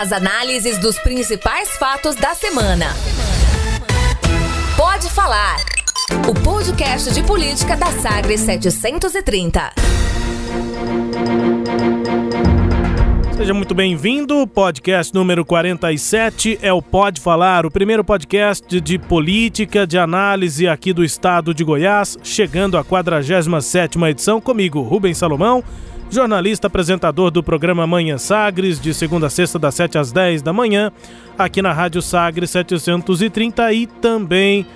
As análises dos principais fatos da semana. Pode falar. O podcast de política da Sagres 730. Seja muito bem-vindo. Podcast número 47 é o Pode Falar, o primeiro podcast de política, de análise aqui do estado de Goiás, chegando à 47ª edição comigo, Rubens Salomão, jornalista apresentador do programa Manhã Sagres, de segunda a sexta das 7 às 10 da manhã, aqui na Rádio Sagres 730 e também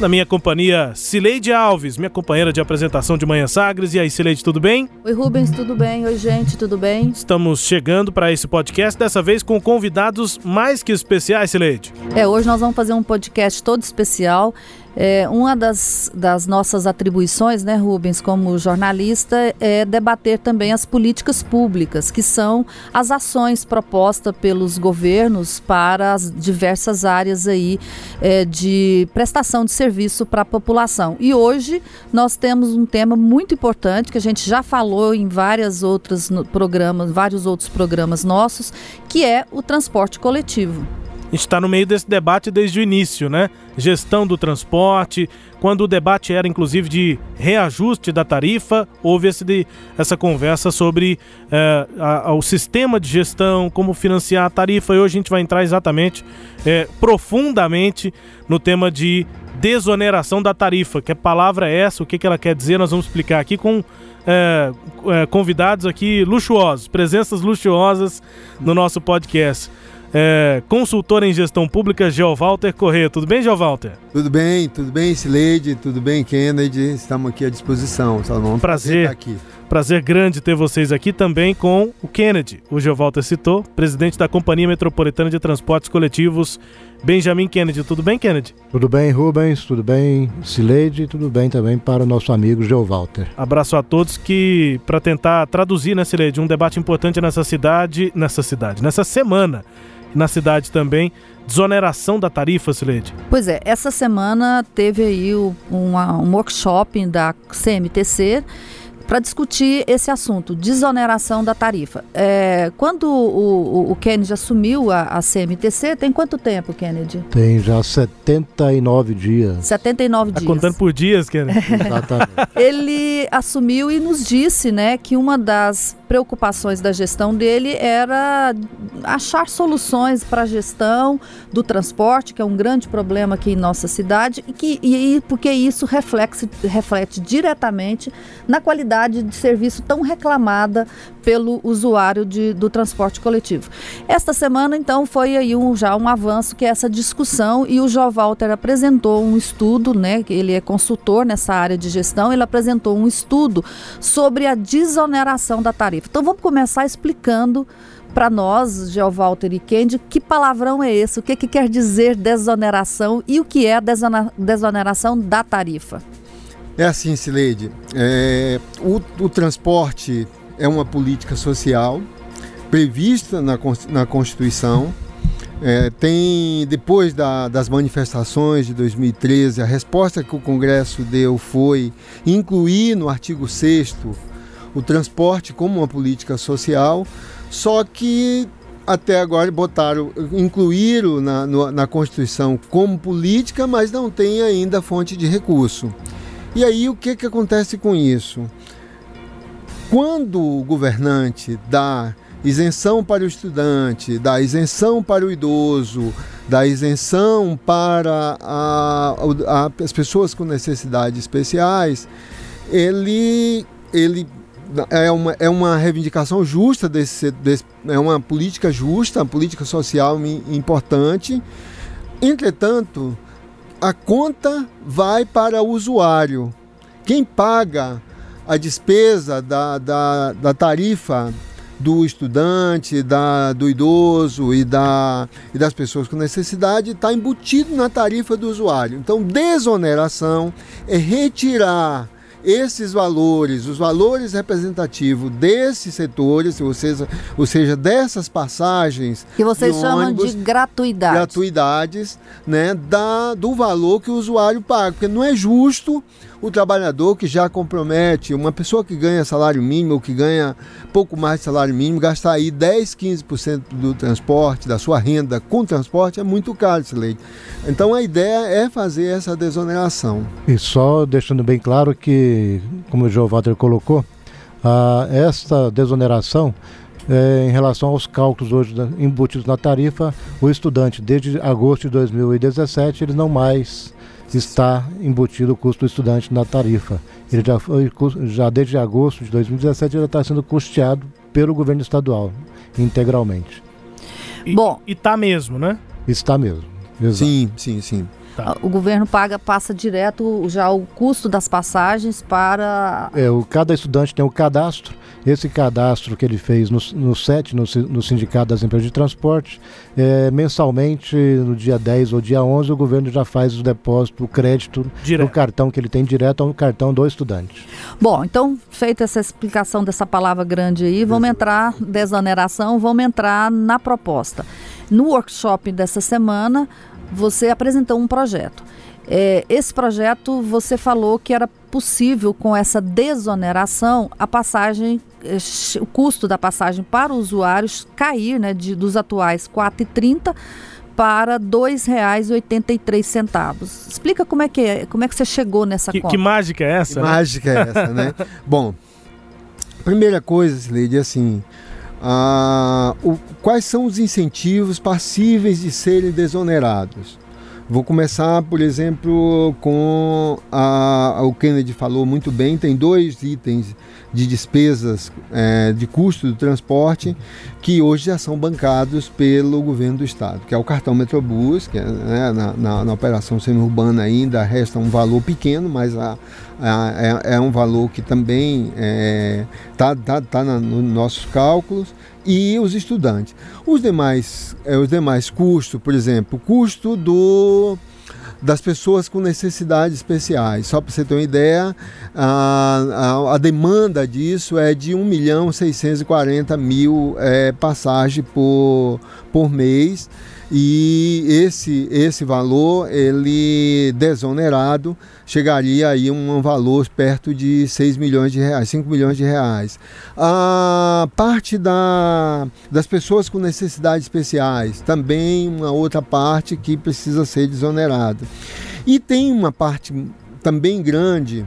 na minha companhia, Cileide Alves, minha companheira de apresentação de Manhã Sagres. E aí, Cileide, tudo bem? Oi, Rubens, tudo bem? Oi, gente, tudo bem? Estamos chegando para esse podcast, dessa vez com convidados mais que especiais, Cileide. É, hoje nós vamos fazer um podcast todo especial. É, uma das, das nossas atribuições, né, Rubens, como jornalista, é debater também as políticas públicas, que são as ações propostas pelos governos para as diversas áreas aí é, de prestação de serviço para a população. E hoje nós temos um tema muito importante que a gente já falou em várias outras programas, vários outros programas nossos, que é o transporte coletivo gente está no meio desse debate desde o início, né? Gestão do transporte, quando o debate era inclusive de reajuste da tarifa, houve esse de, essa conversa sobre é, a, a, o sistema de gestão, como financiar a tarifa, e hoje a gente vai entrar exatamente, é, profundamente, no tema de desoneração da tarifa. Que palavra é essa? O que, que ela quer dizer? Nós vamos explicar aqui com é, é, convidados aqui luxuosos, presenças luxuosas no nosso podcast é, consultor em gestão pública, Geovalter Corrêa. Tudo bem, Geovalter? Tudo bem, tudo bem, Sileide, tudo bem, Kennedy. Estamos aqui à disposição. Salomão, prazer, aqui. prazer grande ter vocês aqui também com o Kennedy. O Geovalter citou, presidente da Companhia Metropolitana de Transportes Coletivos, Benjamin Kennedy. Tudo bem, Kennedy? Tudo bem, Rubens, tudo bem, Sileide, tudo bem também para o nosso amigo Geovalter. Abraço a todos que, para tentar traduzir, né, Sileide, um debate importante nessa cidade, nessa cidade, nessa semana na cidade também. Desoneração da tarifa, Silete? Pois é, essa semana teve aí uma, um workshop da CMTC para discutir esse assunto, desoneração da tarifa. É, quando o, o, o, Kennedy assumiu a, a, CMTC, tem quanto tempo, Kennedy? Tem já 79 dias. 79 tá dias. contando por dias, Kennedy? Exatamente. Ele assumiu e nos disse né, que uma das preocupações da gestão dele era achar soluções para a gestão do transporte, que é um grande problema aqui em nossa cidade, e, que, e porque isso reflete, reflete diretamente na qualidade de serviço tão reclamada pelo usuário de, do transporte coletivo. Esta semana, então, foi aí um, já um avanço que é essa discussão e o João Walter apresentou um estudo, né, ele é consultor nessa área de gestão, ele apresentou um estudo sobre a desoneração da tarifa. Então vamos começar explicando para nós, Walter e Kendi, que palavrão é esse? O que, que quer dizer desoneração e o que é a desoneração da tarifa? É assim, Sileide. É, o, o transporte é uma política social prevista na, na Constituição. É, tem, depois da, das manifestações de 2013, a resposta que o Congresso deu foi incluir no artigo 6 o transporte como uma política social, só que até agora botaram, incluíram na, na Constituição como política, mas não tem ainda fonte de recurso. E aí o que, que acontece com isso? Quando o governante dá isenção para o estudante, dá isenção para o idoso, dá isenção para a, a, as pessoas com necessidades especiais, ele, ele é uma, é uma reivindicação justa, desse, desse, é uma política justa, uma política social importante. Entretanto, a conta vai para o usuário. Quem paga a despesa da, da, da tarifa do estudante, da, do idoso e, da, e das pessoas com necessidade está embutido na tarifa do usuário. Então, desoneração é retirar esses valores, os valores representativos desses setores, ou seja, ou seja dessas passagens. Que vocês chamam ônibus, de gratuidade. Gratuidades, né, da, do valor que o usuário paga. Porque não é justo o trabalhador que já compromete, uma pessoa que ganha salário mínimo ou que ganha pouco mais de salário mínimo, gastar aí 10, 15% do transporte, da sua renda com transporte é muito caro esse leite. Então a ideia é fazer essa desoneração. E só deixando bem claro que, como o João Walter colocou, ah, esta desoneração é, em relação aos cálculos hoje embutidos na tarifa, o estudante desde agosto de 2017 ele não mais está embutido o custo do estudante na tarifa. Ele já foi já desde agosto de 2017 ele está sendo custeado pelo governo estadual integralmente. E, Bom, e está mesmo, né? Está mesmo. Exato. Sim, sim, sim. Tá. O governo paga, passa direto já o custo das passagens para. É, o, cada estudante tem o um cadastro. Esse cadastro que ele fez no, no SET, no, no Sindicato das Empresas de Transporte, é, mensalmente, no dia 10 ou dia 11, o governo já faz o depósito, o crédito direto. do cartão que ele tem direto ao cartão do estudante. Bom, então, feita essa explicação dessa palavra grande aí, vamos entrar, desoneração, vamos entrar na proposta. No workshop dessa semana, você apresentou um projeto. É, esse projeto você falou que era possível com essa desoneração a passagem, é, o custo da passagem para os usuários cair né, de, dos atuais R$ 4,30 para R$ 2,83. Explica como é que é, como é que você chegou nessa que, conta. Que mágica é essa? Que né? mágica é essa, né? Bom, primeira coisa, Sileide, assim, ah, o, quais são os incentivos passíveis de serem desonerados? Vou começar, por exemplo, com a, o Kennedy falou muito bem, tem dois itens de despesas é, de custo do transporte que hoje já são bancados pelo governo do estado, que é o cartão Metrobus, que é, né, na, na, na, operação semi-urbana ainda resta um valor pequeno, mas a, a, é, é, um valor que também está é, tá, tá, tá nos nossos cálculos e os estudantes. Os demais, é, os demais custos, por exemplo, o custo do das pessoas com necessidades especiais. Só para você ter uma ideia, a, a, a, demanda disso é de 1 milhão 640 mil é, passagens por, por mês e esse, esse valor, ele desonerado, chegaria aí um valor perto de 6 milhões de reais, 5 milhões de reais. A parte da, das pessoas com necessidades especiais, também uma outra parte que precisa ser desonerada. E tem uma parte também grande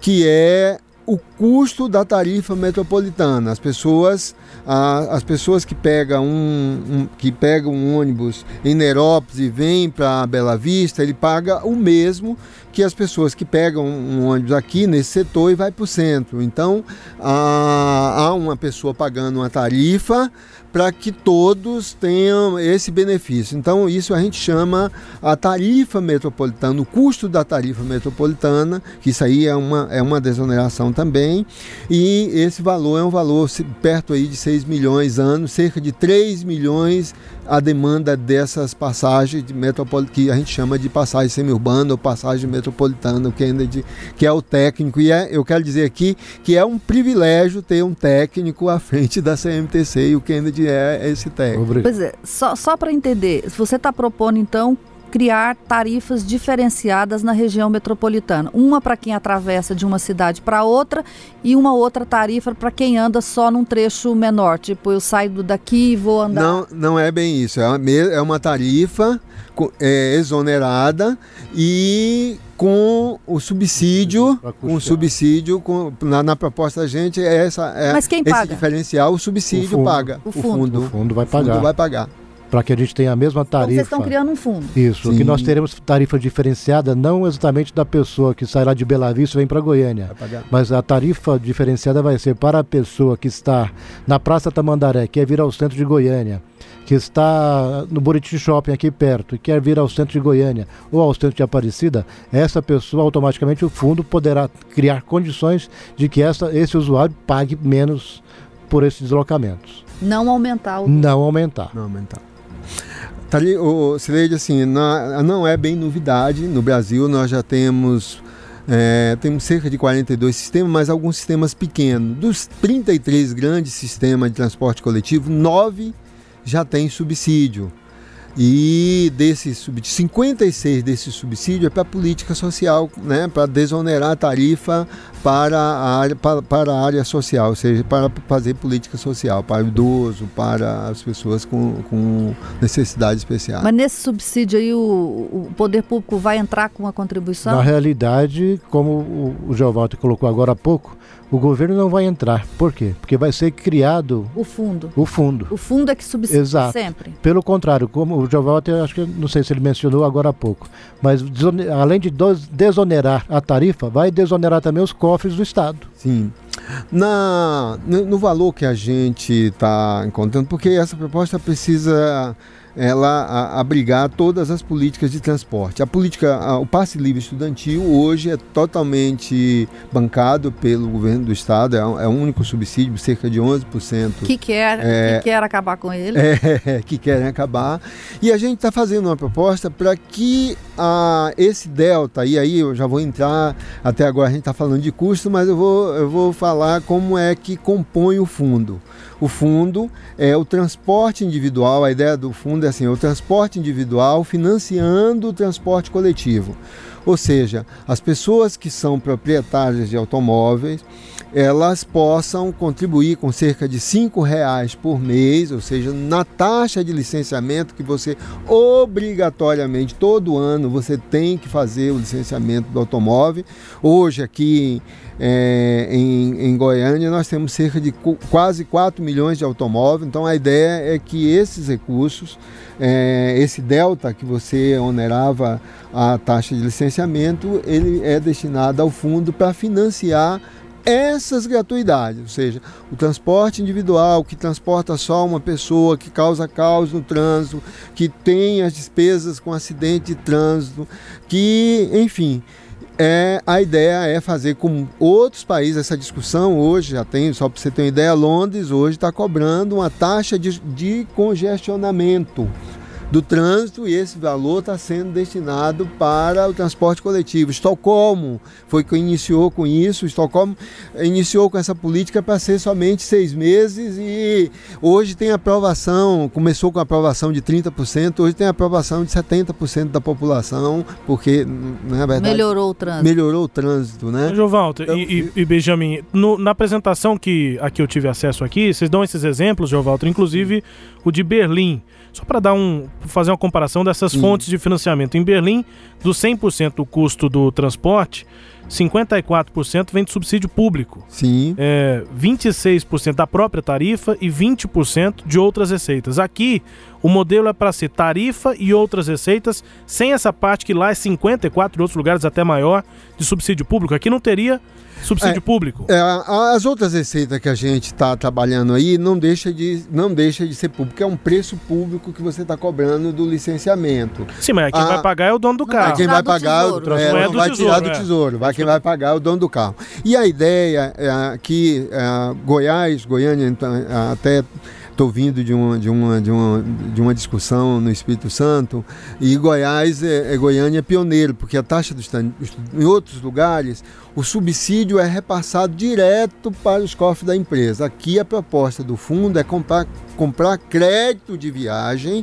que é o custo da tarifa metropolitana. As pessoas, as pessoas que pegam um, um, que pegam um ônibus em Nerópolis e vêm para Bela Vista, ele paga o mesmo que as pessoas que pegam um ônibus aqui nesse setor e vai para o centro. Então há uma pessoa pagando uma tarifa para que todos tenham esse benefício. Então, isso a gente chama a tarifa metropolitana, o custo da tarifa metropolitana, que isso aí é uma, é uma desoneração também, e esse valor é um valor perto aí de 6 milhões anos, cerca de 3 milhões a demanda dessas passagens de metropolitana, que a gente chama de passagem semi-urbana ou passagem metropolitana, o Kennedy, que é o técnico, e é, eu quero dizer aqui que é um privilégio ter um técnico à frente da CMTC e o Kennedy é esse técnico. Pois é, só, só para entender, você está propondo então criar tarifas diferenciadas na região metropolitana. Uma para quem atravessa de uma cidade para outra e uma outra tarifa para quem anda só num trecho menor. Tipo, eu saio daqui e vou andar. Não, não é bem isso. É uma é tarifa é, exonerada e com o subsídio, com o subsídio com, na, na, proposta da gente é essa é Mas quem esse paga? diferencial, o subsídio o paga. O fundo. O fundo, o fundo vai pagar. O fundo vai pagar para que a gente tenha a mesma tarifa. Então vocês estão criando um fundo. Isso, Sim. que nós teremos tarifa diferenciada não exatamente da pessoa que sai lá de Bela Vista e vem para Goiânia, mas a tarifa diferenciada vai ser para a pessoa que está na Praça Tamandaré, quer vir ao centro de Goiânia, que está no Buriti Shopping aqui perto e quer vir ao centro de Goiânia ou ao centro de Aparecida, essa pessoa automaticamente o fundo poderá criar condições de que essa, esse usuário pague menos por esses deslocamentos. Não aumentar o. Não aumentar. Não aumentar. Tá ali, o Cileide, assim, não, não é bem novidade. No Brasil nós já temos é, temos cerca de 42 sistemas, mas alguns sistemas pequenos. Dos 33 grandes sistemas de transporte coletivo, nove já têm subsídio. E desse subsídio, 56 desse subsídio é para política social, né, para desonerar a tarifa para a, área, para, para a área social, ou seja, para fazer política social, para o idoso, para as pessoas com, com necessidade especial. Mas nesse subsídio aí o, o poder público vai entrar com uma contribuição? Na realidade, como o, o Geovaldo colocou agora há pouco, o governo não vai entrar. Por quê? Porque vai ser criado o fundo. O fundo. O fundo é que subsídio Exato. sempre. Pelo contrário, como o Giovanni, acho que não sei se ele mencionou agora há pouco, mas além de desonerar a tarifa, vai desonerar também os cofres do Estado. Sim. Na, no valor que a gente está encontrando, porque essa proposta precisa ela a, abrigar todas as políticas de transporte. A política, a, o passe livre estudantil hoje é totalmente bancado pelo governo do estado, é, é o único subsídio, cerca de 11%. Que quer, é, que quer acabar com ele. É, que querem acabar. E a gente está fazendo uma proposta para que a, esse delta, e aí eu já vou entrar, até agora a gente está falando de custo, mas eu vou, eu vou falar como é que compõe o fundo. O fundo é o transporte individual, a ideia do fundo é assim, é o transporte individual financiando o transporte coletivo. Ou seja, as pessoas que são proprietárias de automóveis, elas possam contribuir com cerca de cinco reais por mês, ou seja, na taxa de licenciamento que você obrigatoriamente todo ano você tem que fazer o licenciamento do automóvel. Hoje aqui é, em, em, Goiânia nós temos cerca de quase 4 milhões de automóveis, então a ideia é que esses recursos, é, esse delta que você onerava a taxa de licenciamento, ele é destinado ao fundo para financiar essas gratuidades, ou seja, o transporte individual que transporta só uma pessoa, que causa caos no trânsito, que tem as despesas com acidente de trânsito, que, enfim, é, a ideia é fazer com outros países. Essa discussão hoje já tem só para você ter uma ideia Londres hoje está cobrando uma taxa de, de congestionamento do trânsito e esse valor está sendo destinado para o transporte coletivo. Estocolmo foi que iniciou com isso, Estocolmo iniciou com essa política para ser somente seis meses e hoje tem aprovação, começou com aprovação de 30%, hoje tem aprovação de 70% da população, porque na verdade melhorou o trânsito. Melhorou o trânsito, né? Jovalter então, e, e, e Benjamin, no, na apresentação que aqui eu tive acesso aqui, vocês dão esses exemplos, Jovalter, inclusive o de Berlim. Só para dar um fazer uma comparação dessas fontes de financiamento. Em Berlim, do 100% do custo do transporte, 54% vem de subsídio público. Sim. É, 26% da própria tarifa e 20% de outras receitas. Aqui, o modelo é para ser tarifa e outras receitas, sem essa parte que lá é 54, em outros lugares até maior, de subsídio público. Aqui não teria subsídio é, público. É, as outras receitas que a gente está trabalhando aí não deixa, de, não deixa de ser público, é um preço público que você está cobrando do licenciamento. Sim, mas quem a, vai pagar é o dono do carro. Quem vai pagar tesouro, é, é vai tesouro, tirar do é. tesouro, vai, quem vai pagar é o dono do carro. E a ideia é que é, Goiás, Goiânia, então, até estou vindo de uma, de, uma, de, uma, de uma discussão no Espírito Santo e Goiás, é, é Goiânia é pioneiro, porque a taxa dos em outros lugares o subsídio é repassado direto para os cofres da empresa. Aqui a proposta do fundo é comprar, comprar crédito de viagem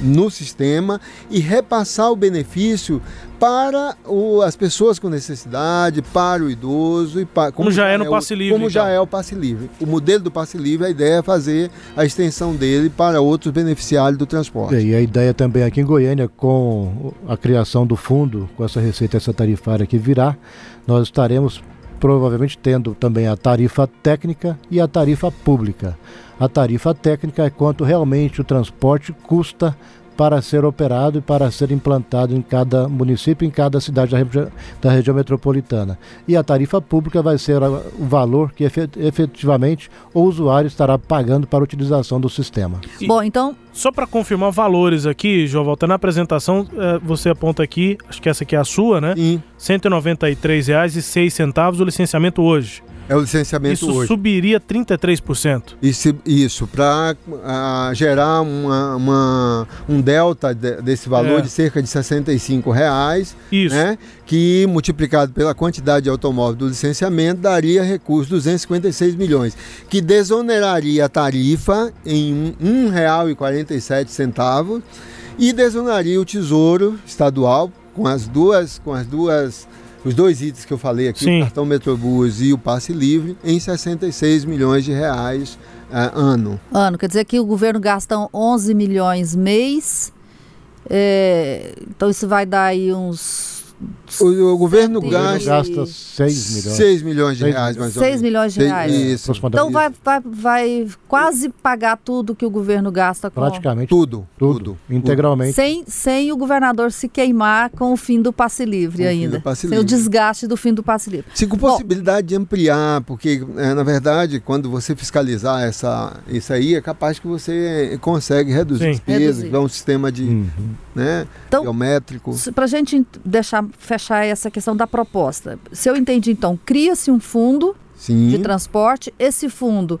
no sistema e repassar o benefício para o, as pessoas com necessidade, para o idoso e para como, como já, é no é passe livre. Como então. já é o passe livre. O modelo do passe livre, a ideia é fazer a extensão dele para outros beneficiários do transporte. E a ideia também aqui em Goiânia, com a criação do fundo, com essa receita, essa tarifária que virá, nós estaremos provavelmente tendo também a tarifa técnica e a tarifa pública. A tarifa técnica é quanto realmente o transporte custa para ser operado e para ser implantado em cada município, em cada cidade da, regi da região metropolitana. E a tarifa pública vai ser o valor que efetivamente o usuário estará pagando para a utilização do sistema. E, Bom, então. Só para confirmar valores aqui, João Volta, na apresentação eh, você aponta aqui, acho que essa aqui é a sua, né? R$ 193,06 o licenciamento hoje. É o licenciamento Isso hoje. subiria 33%. Isso, isso para gerar uma, uma- um delta de- desse valor É. de cerca de 65 reais, Isso. né? Que multiplicado pela quantidade de automóvel do licenciamento daria recurso 256 milhões, que desoneraria a tarifa em um- R$ 1,47 e desonaria o Tesouro Estadual com as duas com as duas os dois itens que eu falei aqui, Sim. o cartão Metrobus e o passe livre, em 66 milhões de reais ah, ano. Ano, quer dizer que o governo gasta 11 milhões mês. é, então isso vai dar aí uns O, o governo gasta Gasta 6 milhões. 6 milhões de reais, mais ou 6 menos. milhões de reais. Isso. Então vai, vai, vai quase pagar tudo que o governo gasta com. Praticamente Tudo, tudo, tudo. integralmente. Sem, sem o governador se queimar com o fim do passe livre Com o ainda. do passe sem o desgaste do fim do passe livre. Sim, com possibilidade de ampliar, porque, é, na verdade, quando você fiscalizar essa, isso aí, é capaz que você consegue reduzir Sim. despesas, Reduzir. tiver um sistema de, Uhum. né, Então, biométrico. Para a gente ent- deixar fechar essa questão da proposta, se eu entendi então, cria-se um fundo Sim, de transporte, esse fundo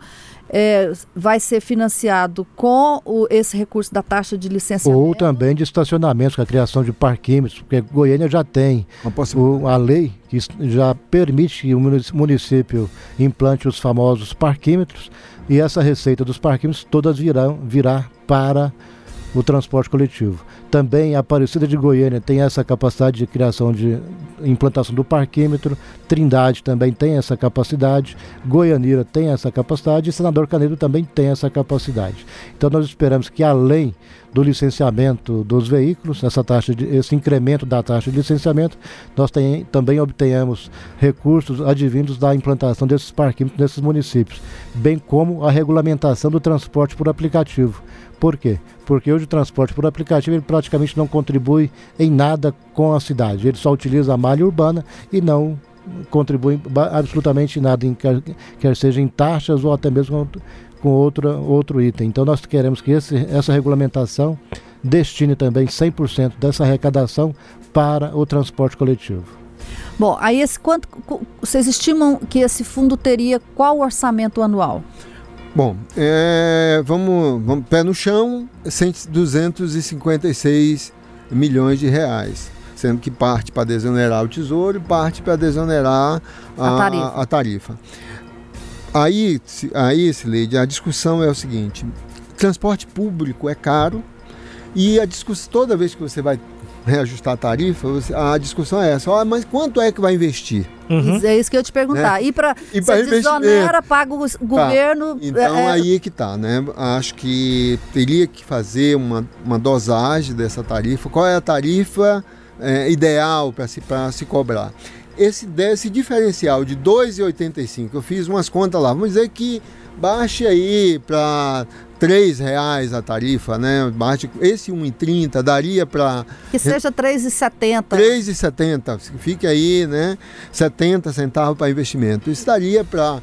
é, vai ser financiado com o- esse recurso da taxa de licenciamento. Ou também de estacionamentos, com a criação de parquímetros, porque Goiânia já tem o- a lei que já permite que o munic- município implante os famosos parquímetros e essa receita dos parquímetros todas virão virá para o transporte coletivo. Também a Aparecida de Goiânia tem essa capacidade de criação de implantação do parquímetro, Trindade também tem essa capacidade, Goianira tem essa capacidade e Senador Canedo também tem essa capacidade. Então nós esperamos que além do licenciamento dos veículos, essa taxa de, esse incremento da taxa de licenciamento, nós tem- também obtenhamos recursos advindos da implantação desses parquímetros nesses municípios, bem como a regulamentação do transporte por aplicativo. Por quê? Porque hoje o transporte por aplicativo ele praticamente não contribui em nada com a cidade. Ele só utiliza a malha urbana e não contribui absolutamente nada, em quer, quer seja em taxas ou até mesmo com, outra, outro item. Então nós queremos que esse, essa regulamentação destine também 100% dessa arrecadação para o transporte coletivo. Bom, aí esse quanto vocês estimam que esse fundo teria qual orçamento anual? Bom, é, vamos, vamos pé no chão, 100 256 milhões de reais. Sendo que parte para desonerar o tesouro e parte para desonerar a, A tarifa. a tarifa. Aí, aí, Sileide, a discussão é o seguinte: transporte público é caro e a discussão, toda vez que você vai reajustar a tarifa, você- a discussão é essa: ó, mas quanto é que vai investir? Uhum. É isso que eu te perguntar. E para E investimento? desonera, paga o s- governo. Então é, é, aí é que tá, né? Acho que teria que fazer uma, uma dosagem dessa tarifa. Qual é a tarifa é, ideal para se, pra se cobrar? Esse, desse diferencial de 2,85, eu fiz umas contas lá, vamos dizer que baixe aí para R$ reais a tarifa, né? Baixe, esse 1,30 daria para que seja 3,70. 3,70, fique aí, né? 70 centavos para investimento. Isso daria para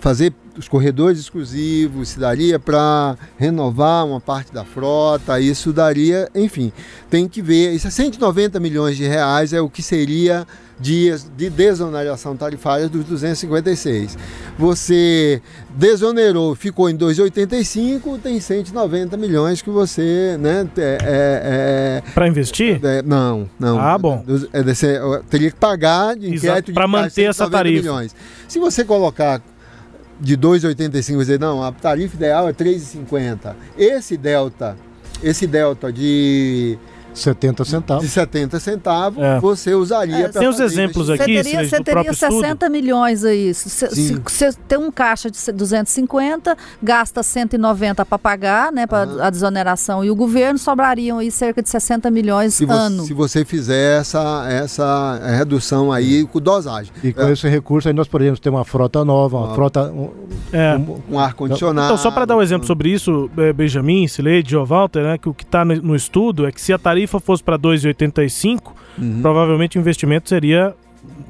fazer os corredores exclusivos, se daria para renovar uma parte da frota, isso daria, enfim, tem que ver. Isso é 190 milhões de reais é o que seria dias de desoneração tarifária dos 256. Você desonerou, ficou em 2,85, tem 190 milhões que você, né, é- é- é, Para investir? é, não, não. Ah, bom. É desse- eu teria que pagar de Exato, inquérito caixa manter essa 190 tarifa. Milhões. Se você colocar de 2,85 e dizer, não, a tarifa ideal é 3,50. Esse delta, esse delta de, 70 centavos. de 70 centavos, É. você usaria É, para Tem os exemplos Você aqui, teria, Sileide, você teria próprio estudo? 60 milhões aí. Se se- você tem um caixa de 250, gasta 190 para pagar, né, para Aham. a desoneração e o governo, sobrariam aí cerca de 60 milhões Se você, ano. se você fizer essa, essa redução aí com dosagem. E com É, esse recurso aí nós poderíamos ter uma frota nova, uma Ah. frota. um- É. um- com ar-condicionado. Então, só para dar um exemplo sobre isso, eh, Benjamin, Sileide, Joe Walter, né, que o que está no, no estudo é que se a tarifa fosse para 2,85, Uhum. provavelmente o investimento seria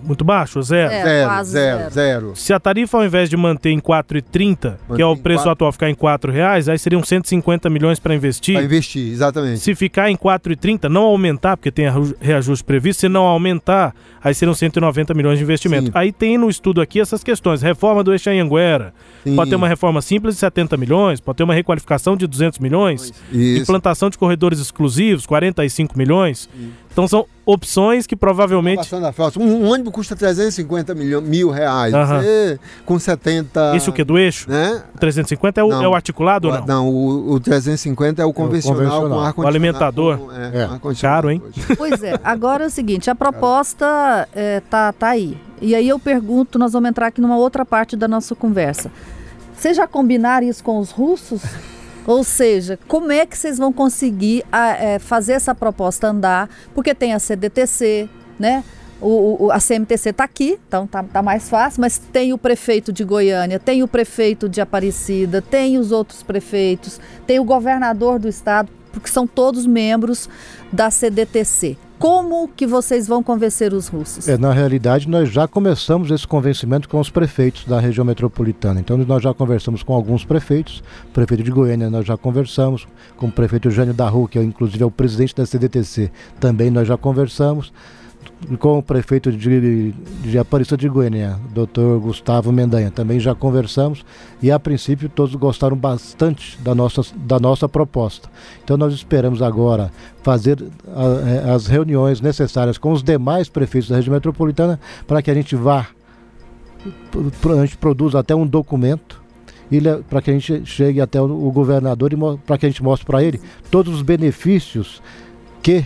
muito baixo, zero. É, zero, quase zero, zero. zero. Se a tarifa, ao invés de manter em 4,30, que é o preço quatro. atual, ficar em 4 reais, aí seriam 150 milhões para investir. Para investir, exatamente. Se ficar em 4,30, não aumentar, porque tem reajuste previsto, se não aumentar, aí seriam 190 milhões de investimento. Sim. Aí tem no estudo aqui essas questões. Reforma do eixo Anhanguera. Sim. Pode ter uma reforma simples de 70 milhões, pode ter uma requalificação de 200 milhões, Isso. implantação de corredores exclusivos, 45 milhões. Então são opções que provavelmente... Passando da frota. Um, um ônibus custa 350 milho- mil reais. Aham. Você, com 70. Esse o que do eixo? Né? O 350 é o, Não. é o articulado ou não? o, o 350 é o convencional, convencional. com ar-condicionado. O alimentador. com- É. com ar-condicionado Caro, hein? Pois é, agora é o seguinte, a proposta é, tá, tá aí. E aí eu pergunto, nós vamos entrar aqui numa outra parte da nossa conversa. Vocês já combinaram isso com os russos? Ou seja, como é que vocês vão conseguir a, é, fazer essa proposta andar? Porque tem a CDTC, né? O, o- a CMTC está aqui, então tá, tá mais fácil, mas tem o prefeito de Goiânia, tem o prefeito de Aparecida, tem os outros prefeitos, tem o governador do estado, porque são todos membros da CDTC. Como que vocês vão convencer os russos? É, na realidade, nós já começamos esse convencimento com os prefeitos da região metropolitana. Então, nós já conversamos com alguns prefeitos. Prefeito de Goiânia, nós já conversamos. Com o prefeito Jânio da Rua, que é, inclusive é o presidente da CDTC, também nós já conversamos. Com o prefeito de, de Aparecida de Goiânia, doutor Gustavo Mendanha, também já conversamos. E, a princípio, todos gostaram bastante da nossa, da nossa proposta. Então, nós esperamos agora fazer a- a- as reuniões necessárias com os demais prefeitos da região metropolitana para que a gente vá, a gente produza até um documento para que a gente chegue até o governador e para que a gente mostre para ele todos os benefícios que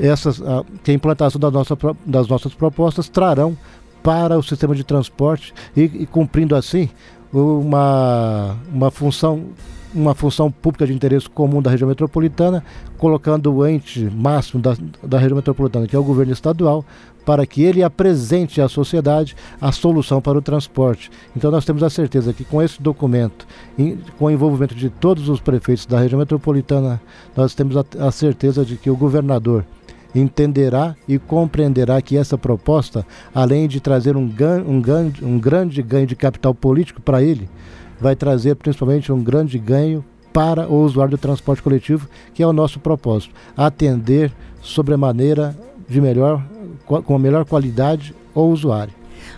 essas a, que a implantação da nossa, das nossas propostas trarão para o sistema de transporte e, e cumprindo assim uma, uma função uma função pública de interesse comum da região metropolitana, colocando o ente máximo da, da região metropolitana, que é o governo estadual, para que ele apresente à sociedade a solução para o transporte. Então nós temos a certeza que com esse documento, com o envolvimento de todos os prefeitos da região metropolitana, nós temos a, a certeza de que o governador entenderá e compreenderá que essa proposta, além de trazer um, um, um grande ganho de capital político para ele, vai trazer principalmente um grande ganho para o usuário do transporte coletivo, que é o nosso propósito, atender sobremaneira de melhor, com a melhor qualidade o usuário.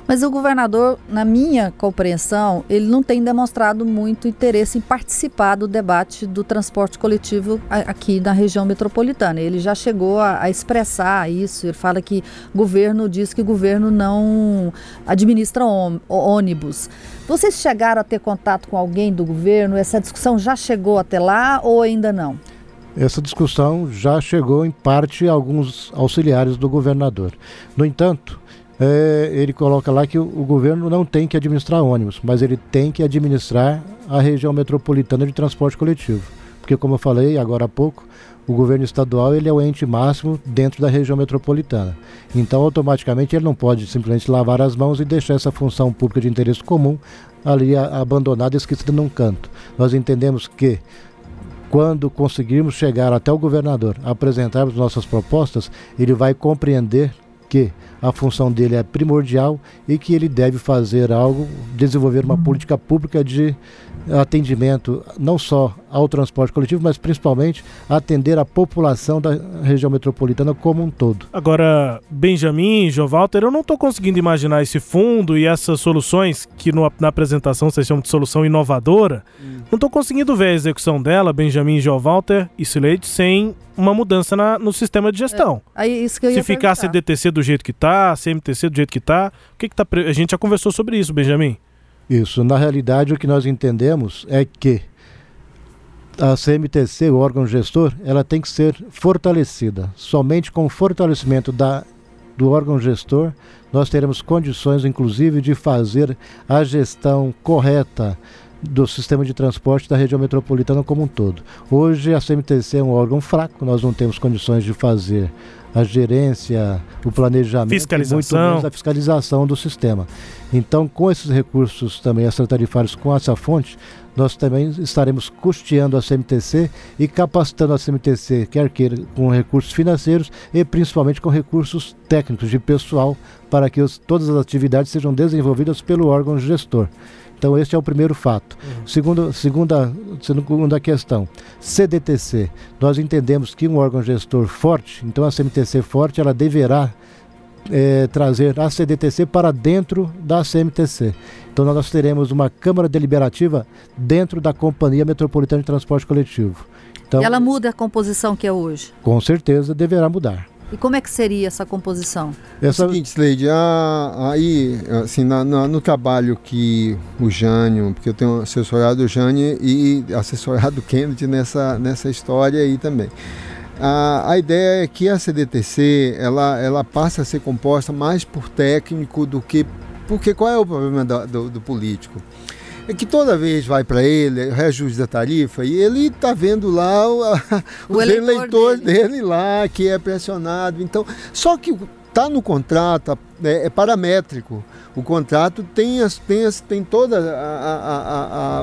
Mas o governador, na minha compreensão, ele não tem demonstrado muito interesse em participar do debate do transporte coletivo aqui na região metropolitana. Ele já chegou a, a expressar isso. Ele fala que governo diz que governo não administra ônibus. Vocês chegaram a ter contato com alguém do governo? Essa discussão já chegou até lá ou ainda não? Essa discussão já chegou em parte a alguns auxiliares do governador. No entanto, eh, ele coloca lá que o, o governo não tem que administrar ônibus, mas ele tem que administrar a região metropolitana de transporte coletivo. Porque, como eu falei agora há pouco, o governo estadual ele é o ente máximo dentro da região metropolitana. Então, automaticamente, ele não pode simplesmente lavar as mãos e deixar essa função pública de interesse comum ali abandonada esquecida num canto. Nós entendemos que quando conseguirmos chegar até o governador, apresentarmos nossas propostas, ele vai compreender que a função dele é primordial e que ele deve fazer algo, desenvolver uma política pública de atendimento não só ao transporte coletivo, mas principalmente atender a população da região metropolitana como um todo. Agora, Benjamin, Jovalter, eu não estou conseguindo imaginar esse fundo e essas soluções que no- na apresentação vocês chamam de solução inovadora. Não estou conseguindo ver a execução dela, Benjamin, Jovalter e Sileide, sem uma mudança na- no sistema de gestão. Aí isso que eu ia Se ficar a perguntar. CDTC do jeito que tá, a CMTC do jeito que tá, o que que tá... pre- A gente já conversou sobre isso, Benjamin. Isso, na realidade o que nós entendemos é que a CMTC, o órgão gestor, ela tem que ser fortalecida. Somente com o fortalecimento da, do órgão gestor, nós teremos condições, inclusive, de fazer a gestão correta do sistema de transporte da região metropolitana como um todo. Hoje a CMTC é um órgão fraco, nós não temos condições de fazer a gerência, o planejamento fiscalização. e muito menos a fiscalização do sistema. Então, com esses recursos também extratarifários com essa fonte, nós também estaremos custeando a CMTC e capacitando a CMTC, quer queira, com recursos financeiros e principalmente com recursos técnicos de pessoal, para que os, todas as atividades sejam desenvolvidas pelo órgão gestor. Então, este é o primeiro fato. Uhum. Segundo, segunda, segunda questão, CDTC. Nós entendemos que um órgão gestor forte, então a CMTC forte, ela deverá é, trazer a CDTC para dentro da CMTC. Então nós teremos uma Câmara Deliberativa dentro da Companhia Metropolitana de Transporte Coletivo. Então, e ela muda a composição que é hoje? Com certeza deverá mudar. E como é que seria essa composição? É o seguinte, Sleide, aí, assim, na, na, no trabalho que o Jânio, porque eu tenho assessorado o Jânio e assessorado o Kennedy nessa, nessa história aí também. A, a ideia é que a CDTC, ela, ela passa a ser composta mais por técnico do que... Porque qual é o problema do, do, do político? É que toda vez vai para ele, reajuste da tarifa, e ele está vendo lá o, o eleitor, eleitor dele. dele. lá, que é pressionado. Então, só que está no contrato, é, é, paramétrico. O contrato tem, as, tem, as, tem todos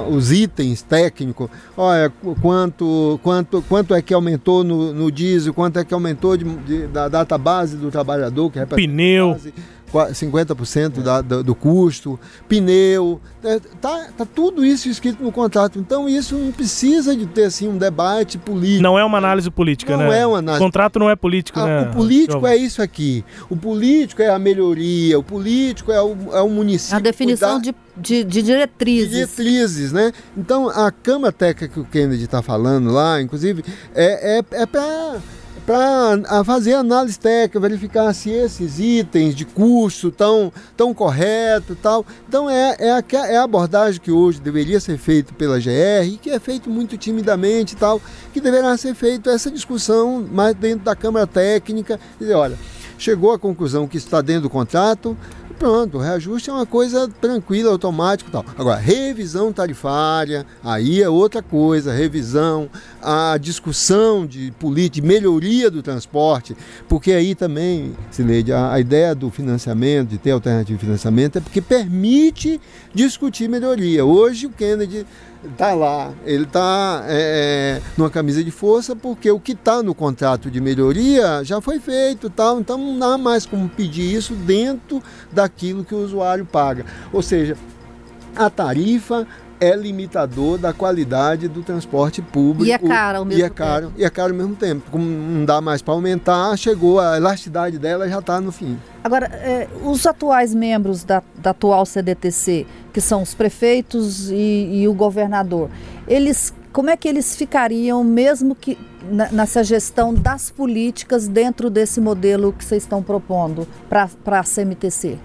os itens técnicos. Olha, quanto, quanto, quanto é que aumentou no, no diesel, quanto é que aumentou de, de, da data base do trabalhador, que Pneu. Base, 50% da, do, do custo, pneu, é, tá, tá tudo isso escrito no contrato. Então isso não precisa de ter assim um debate político. Não é uma análise política, não né? Não é uma análise. O contrato não é político, ah, né? O político é isso aqui. O político é a melhoria, o político é o, é o município. A definição de, de, de, diretrizes. Diretrizes, né? Então a Câmara Técnica que o Kennedy está falando lá, inclusive, é, é, é para para fazer análise técnica, verificar se esses itens de custo estão tão corretos tal. Então é, é, a, é a abordagem que hoje deveria ser feita pela GR e que é feito muito timidamente tal, que deverá ser feita essa discussão mais dentro da Câmara Técnica. Dizer, olha, chegou à conclusão que está dentro do contrato, pronto, reajuste é uma coisa tranquila, automática e tal. Agora, revisão tarifária, aí é outra coisa, revisão, a discussão de política, de melhoria do transporte, porque aí também, Sileide, a, a ideia do financiamento, de ter alternativa de financiamento, é porque permite discutir melhoria. Hoje o Kennedy está lá, ele está é, é, numa camisa de força porque o que está no contrato de melhoria já foi feito, tal, então não dá mais como pedir isso dentro daquilo que o usuário paga. Ou seja, a tarifa é limitador da qualidade do transporte público. E é caro ao mesmo e é caro, tempo. E é caro ao mesmo tempo. Como não dá mais para aumentar, chegou, a elasticidade dela já está no fim. Agora, é, os atuais membros da, da, atual CDTC, que são os prefeitos e, e, o governador, eles, como é que eles ficariam mesmo que nessa gestão das políticas dentro desse modelo que vocês estão propondo para a CMTC?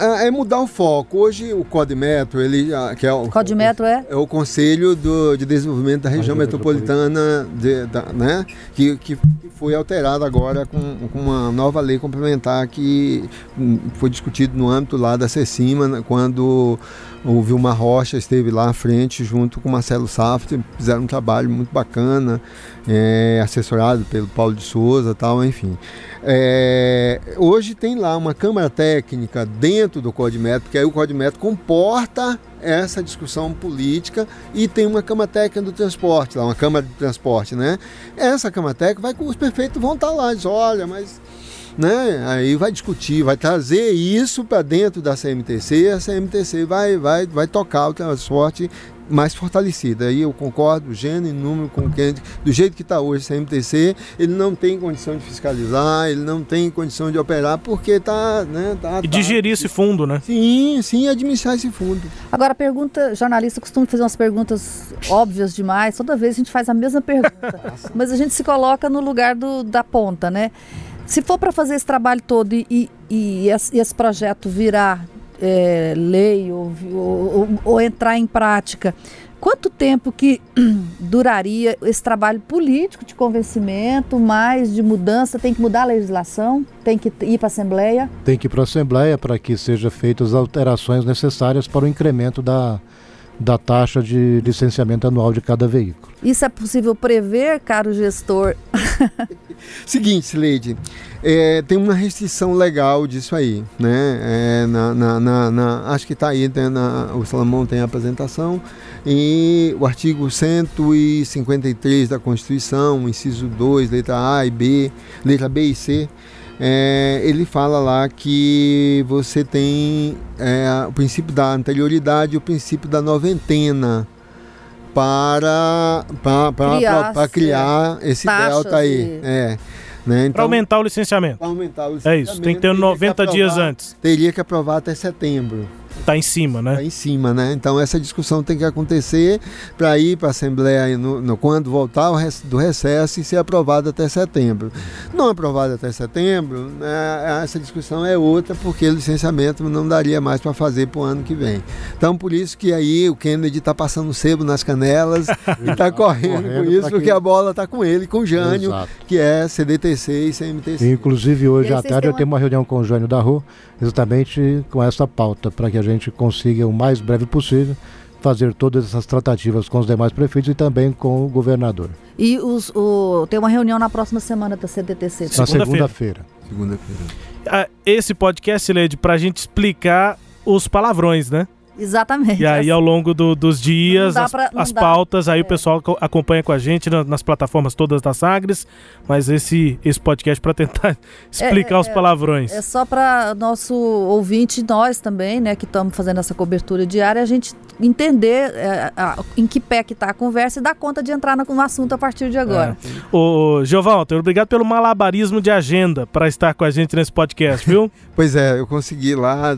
É, é mudar o foco. Hoje o Codimetro, ele que é o Codimetro é? é o Conselho do, de Desenvolvimento da Região Metropolitana, de, da, né? Que, que foi alterado agora com, com uma nova lei complementar que hum, foi discutido no âmbito lá da CECIMA, né, quando o Vilmar Rocha esteve lá à frente junto com o Marcelo Saft, fizeram um trabalho muito bacana, é, assessorado pelo Paulo de Souza tal, enfim. É, hoje tem lá uma Câmara Técnica dentro do Codimetro, porque aí o Codimetro comporta essa discussão política e tem uma Câmara Técnica do Transporte, lá, uma Câmara de Transporte, né? Essa Câmara Técnica vai os prefeitos vão estar lá, diz, olha, mas né? Aí vai discutir, vai trazer isso para dentro da CMTC, a CMTC vai, vai, vai tocar o transporte mais fortalecida. Aí eu concordo, gênero e número com o Kennedy, do jeito que está hoje o CMTC, ele não tem condição de fiscalizar, ele não tem condição de operar porque está. Né, tá, e digerir esse fundo, né? Sim, sim, administrar esse fundo. Agora, a pergunta, jornalista costuma fazer umas perguntas óbvias demais, toda vez a gente faz a mesma pergunta, mas a gente se coloca no lugar do, da ponta, né? Se for para fazer esse trabalho todo e, e, e, esse, esse projeto virar é, lei ou, ou, ou, entrar em prática, Quanto tempo que duraria esse trabalho político de convencimento, mais de mudança? Tem que mudar a legislação? Tem que ir para a Assembleia? Tem que ir para a Assembleia para que sejam feitas as alterações necessárias para o incremento da, da taxa de licenciamento anual de cada veículo. Isso é possível prever, caro gestor? Seguinte, Sileide, é, tem uma restrição legal disso aí, né? É, na, na, na, na, acho que está aí, tem o Salomão tem a apresentação, e o artigo 153 da Constituição, inciso 2, letra A e B, letra B e C, é, ele fala lá que você tem é, o princípio da anterioridade e o princípio da noventena para, para, para criar, para criar esse delta aí. De... É. Né? Então, para aumentar o licenciamento. Para aumentar o licenciamento. É isso, tem que ter 90 que aprovar, dias antes. Teria que aprovar até setembro está em cima, né? Está em cima, né? Então essa discussão tem que acontecer para ir para a Assembleia no, no, quando voltar do recesso e ser aprovada até setembro. Não aprovada até setembro, né, essa discussão é outra, porque o licenciamento não daria mais para fazer para o ano que vem. Então por isso que aí o Kennedy está passando sebo nas canelas e está correndo, correndo, com isso, porque a bola está com ele, com o Jânio, Exato. que é CDTC e CMTC. Inclusive hoje à tarde eu tenho uma reunião com o Jânio da Rua, exatamente com essa pauta, para que a gente consiga o mais breve possível fazer todas essas tratativas com os demais prefeitos e também com o governador. E os, o, tem uma reunião na próxima semana da CDTC. Na segunda-feira. Segunda-feira. Ah, esse podcast, Lede, para a gente explicar os palavrões, né? Exatamente. E aí, ao longo do, dos dias, as, pra, as pautas, aí é. o pessoal acompanha com a gente nas, nas, plataformas todas da Sagres, mas esse, esse podcast para tentar explicar é, é, os palavrões. É só para nosso ouvinte, nós também, né, que estamos fazendo essa cobertura diária, a gente entender é, a, em que pé que está a conversa e dar conta de entrar no, no assunto a partir de agora. É. Ô, Giovanni, obrigado pelo malabarismo de agenda para estar com a gente nesse podcast, viu? pois é, eu consegui lá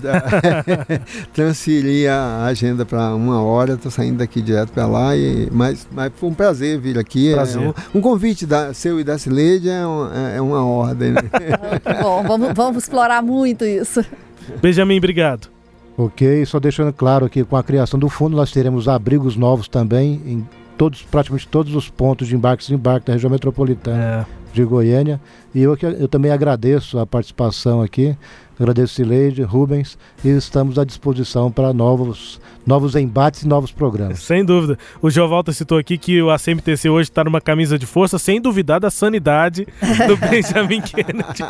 transferir a agenda para uma hora, estou saindo daqui direto para lá, e, mas, mas foi um prazer vir aqui. É prazer. É um, um, convite da, seu e da Cileide é, um, é, é uma ordem. Né? Bom, vamos, vamos explorar muito isso. Benjamin, obrigado. Ok, só deixando claro que com a criação do fundo nós teremos abrigos novos também em todos, praticamente todos os pontos de embarque e desembarque da região metropolitana é. De Goiânia. E eu, eu também agradeço a participação aqui Agradeço Sileide, Rubens e estamos à disposição para novos, novos embates e novos programas. Sem dúvida. O Jovalta citou aqui que o ACMTC hoje está numa camisa de força, sem duvidar da sanidade do Benjamin Kennedy.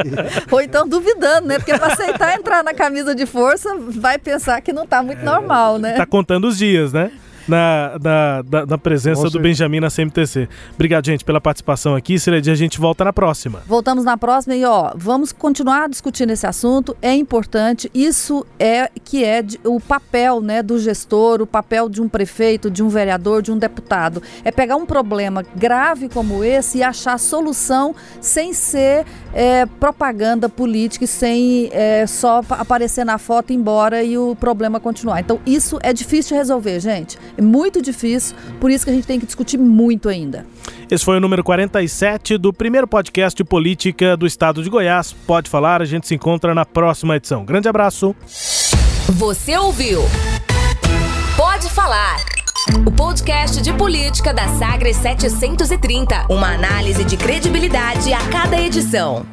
Ou então duvidando, né? Porque para aceitar entrar na camisa de força, vai pensar que não está muito é, normal, né? Está contando os dias, né? Na, na, na presença do Benjamin na CMTC. Obrigado, gente, pela participação aqui. Siledia, a gente volta na próxima. Voltamos na próxima e, ó, vamos continuar discutindo esse assunto. É importante. Isso é que é de, o papel, né, do gestor, o papel de um prefeito, de um vereador, de um deputado. É pegar um problema grave como esse e achar solução sem ser é, propaganda política e sem é, só aparecer na foto e ir embora e o problema continuar. Então, isso é difícil de resolver, gente. É muito difícil, por isso que a gente tem que discutir muito ainda. Esse foi o número 47 do primeiro podcast de política do estado de Goiás. Pode falar, a gente se encontra na próxima edição. Grande abraço. Você ouviu? Pode falar. O podcast de política da Sagres 730. Uma análise de credibilidade a cada edição.